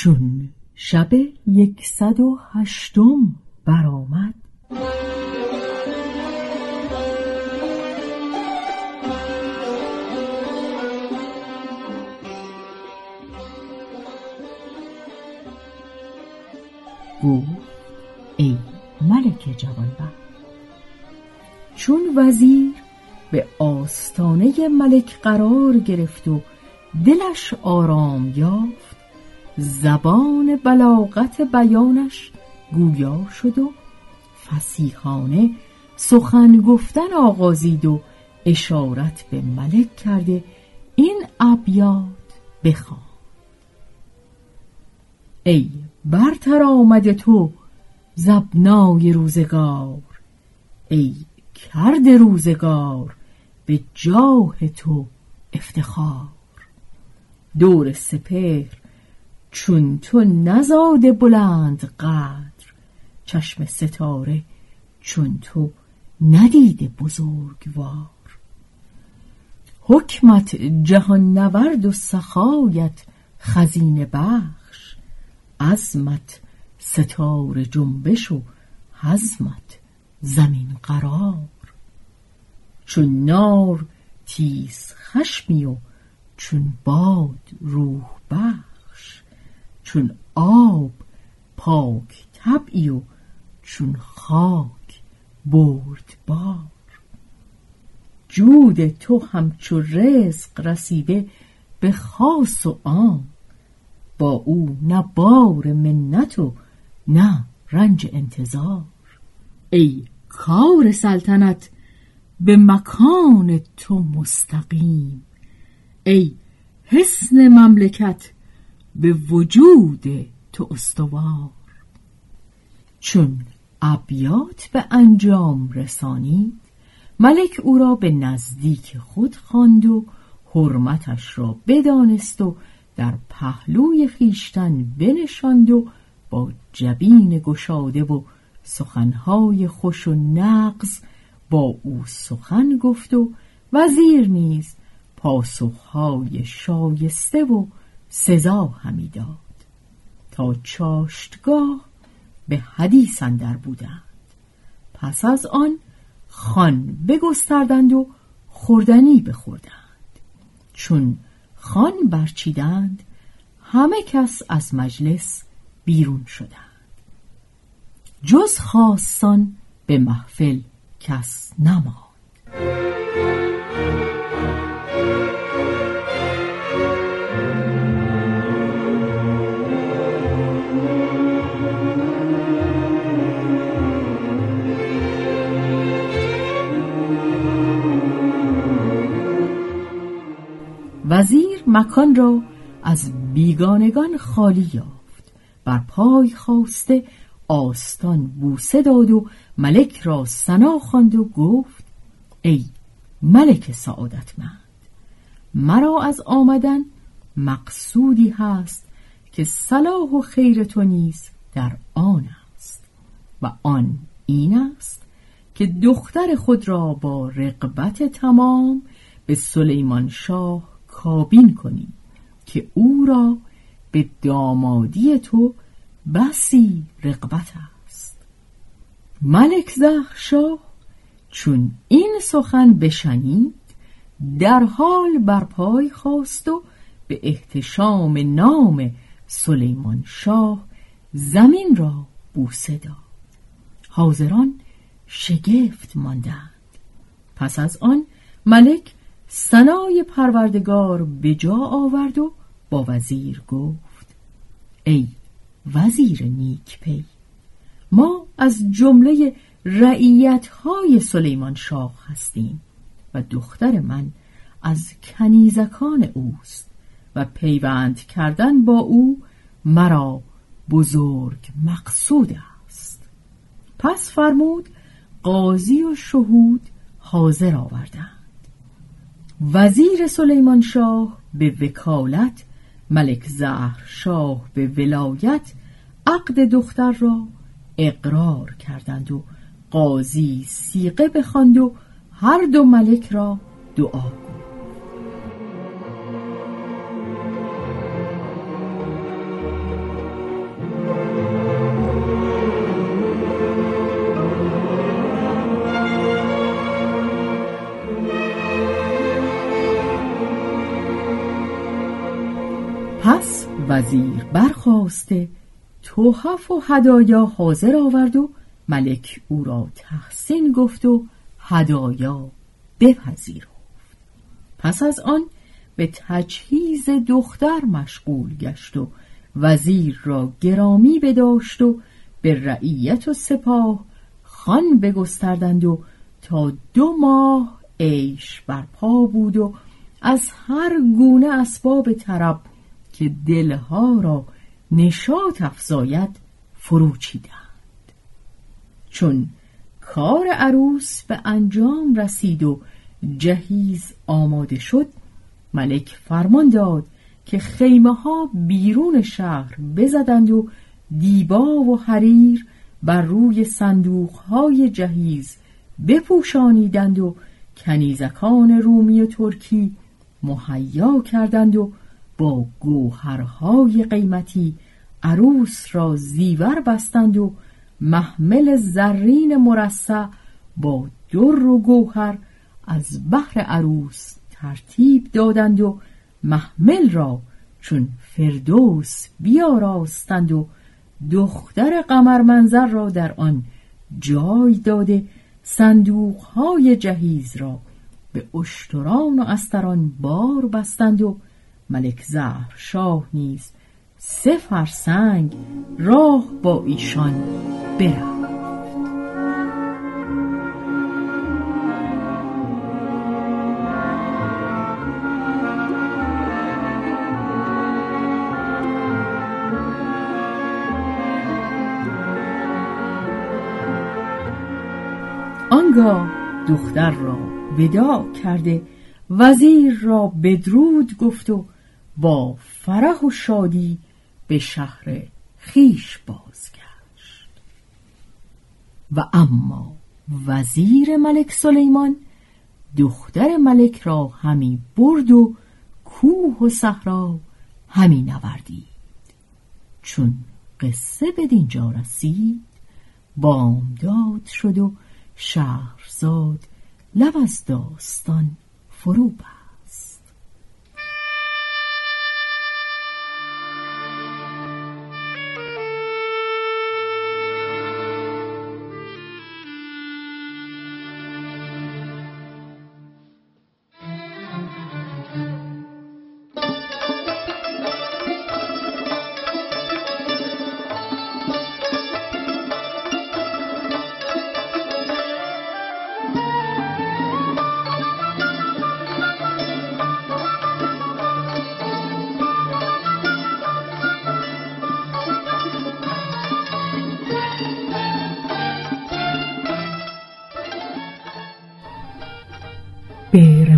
چون شب یکصد و هشتم برآمد. گفت ای ملک جوانبخت چون وزیر به آستانه ملک قرار گرفت و دلش آرام یافت زبان بلاغت بیانش گویا شد و فسیحانه سخن گفتن آغازید و اشارت به ملک کرده این ابیات بخوان. ای برتر آمده تو زبنای روزگار ای کرد روزگار به جاه تو افتخار. دور سپهر چون تو نزاد بلند قدر. چشم ستاره چون تو ندیده بزرگوار. حکمت جهان نورد و سخایت خزینه بخش. عزمت ستاره جنبش و حزمت زمین قرار. چون نار تیز خشمی و چون باد روح بخش. چون آب پاک طبعی و چون خاک برد بار. جود تو همچو رزق رسیده به خاص و عام. با او نه بار منت و نه رنج انتظار. ای کار سلطنت به مکان تو مستقیم. ای حسن مملکت به وجود تو استوار. چون ابیات به انجام رسانید ملک او را به نزدیک خود خواند و حرمتش را بدانست و در پهلوی خیشتن بنشاند و با جبین گشاده و سخنهای خوش و نقض با او سخن گفت و وزیر نیز پاسخهای شایسته و سزا همی داد تا چاشتگاه به حدیث اندر بودند. پس از آن خان بگستردند و خوردنی بخوردند. چون خان برچیدند همه کس از مجلس بیرون شدند. جز خاصان به محفل کس نماند. وزیر مکان را از بیگانگان خالی یافت. بر پای خواسته آستان بوسه داد و ملک را سنا خواند و گفت ای ملک سعادتمند مرا از آمدن مقصودی هست که صلاح و خیر تو نیز در آن است و آن این است که دختر خود را با رقبت تمام به سلیمان شاه کابین کنی که او را به دامادی تو بسی رقبت است. ملک زهر شاه چون این سخن بشنید در حال بر پای خواست و به احتشام نام سلیمان شاه زمین را بوسه داد. حاضران شگفت ماندند. پس از آن ملک سنای پروردگار به جا آورد و با وزیر گفت ای وزیر نیک پی ما از جمله رعیت های سلیمان شاه هستیم و دختر من از کنیزکان اوست و پیوند کردن با او مرا بزرگ مقصود است. پس فرمود قاضی و شهود حاضر آوردند. وزیر سلیمان شاه به وکالت ملک زهر شاه به ولایت عقد دختر را اقرار کردند و قاضی سیقه بخواند و هر دو ملک را دعا وزیر برخواسته توحف و هدایا حاضر آورد و ملک او را تحسین گفت و هدایا بپذیرفت. پس از آن به تجهیز دختر مشغول گشت و وزیر را گرامی بداشت و به رعیت و سپاه خان بگستردند و تا دو ماه عیش برپا بود و از هر گونه اسباب طرب که دلها را نشاط افزاید فرو چیدند چون کار عروس به انجام رسید و جهیز آماده شد ملک فرمان داد که خیمه ها بیرون شهر بزدند و دیبا و حریر بر روی صندوق های جهیز بپوشانیدند و کنیزکان رومی و ترکی مهیا کردند و با گوهرهای قیمتی عروس را زیور بستند و محمل زرین مرصع با در و گوهر از بحر عروس ترتیب دادند و محمل را چون فردوس بیاراستند و دختر قمر منظر را در آن جای داده صندوقهای جهیز را به اشتران و استران بار بستند و ملک زهر شاه نیز سه فرسنگ راه با ایشان برفت. آنگاه دختر را ودا کرده وزیر را بدرود گفت و با فرح و شادی به شهر خیش بازگشت. و اما وزیر ملک سلیمان دختر ملک را همی برد و کوه و صحرا همی نوردید. چون قصه به دینجا رسید بامداد شد و شهرزاد لب از داستان فرو بست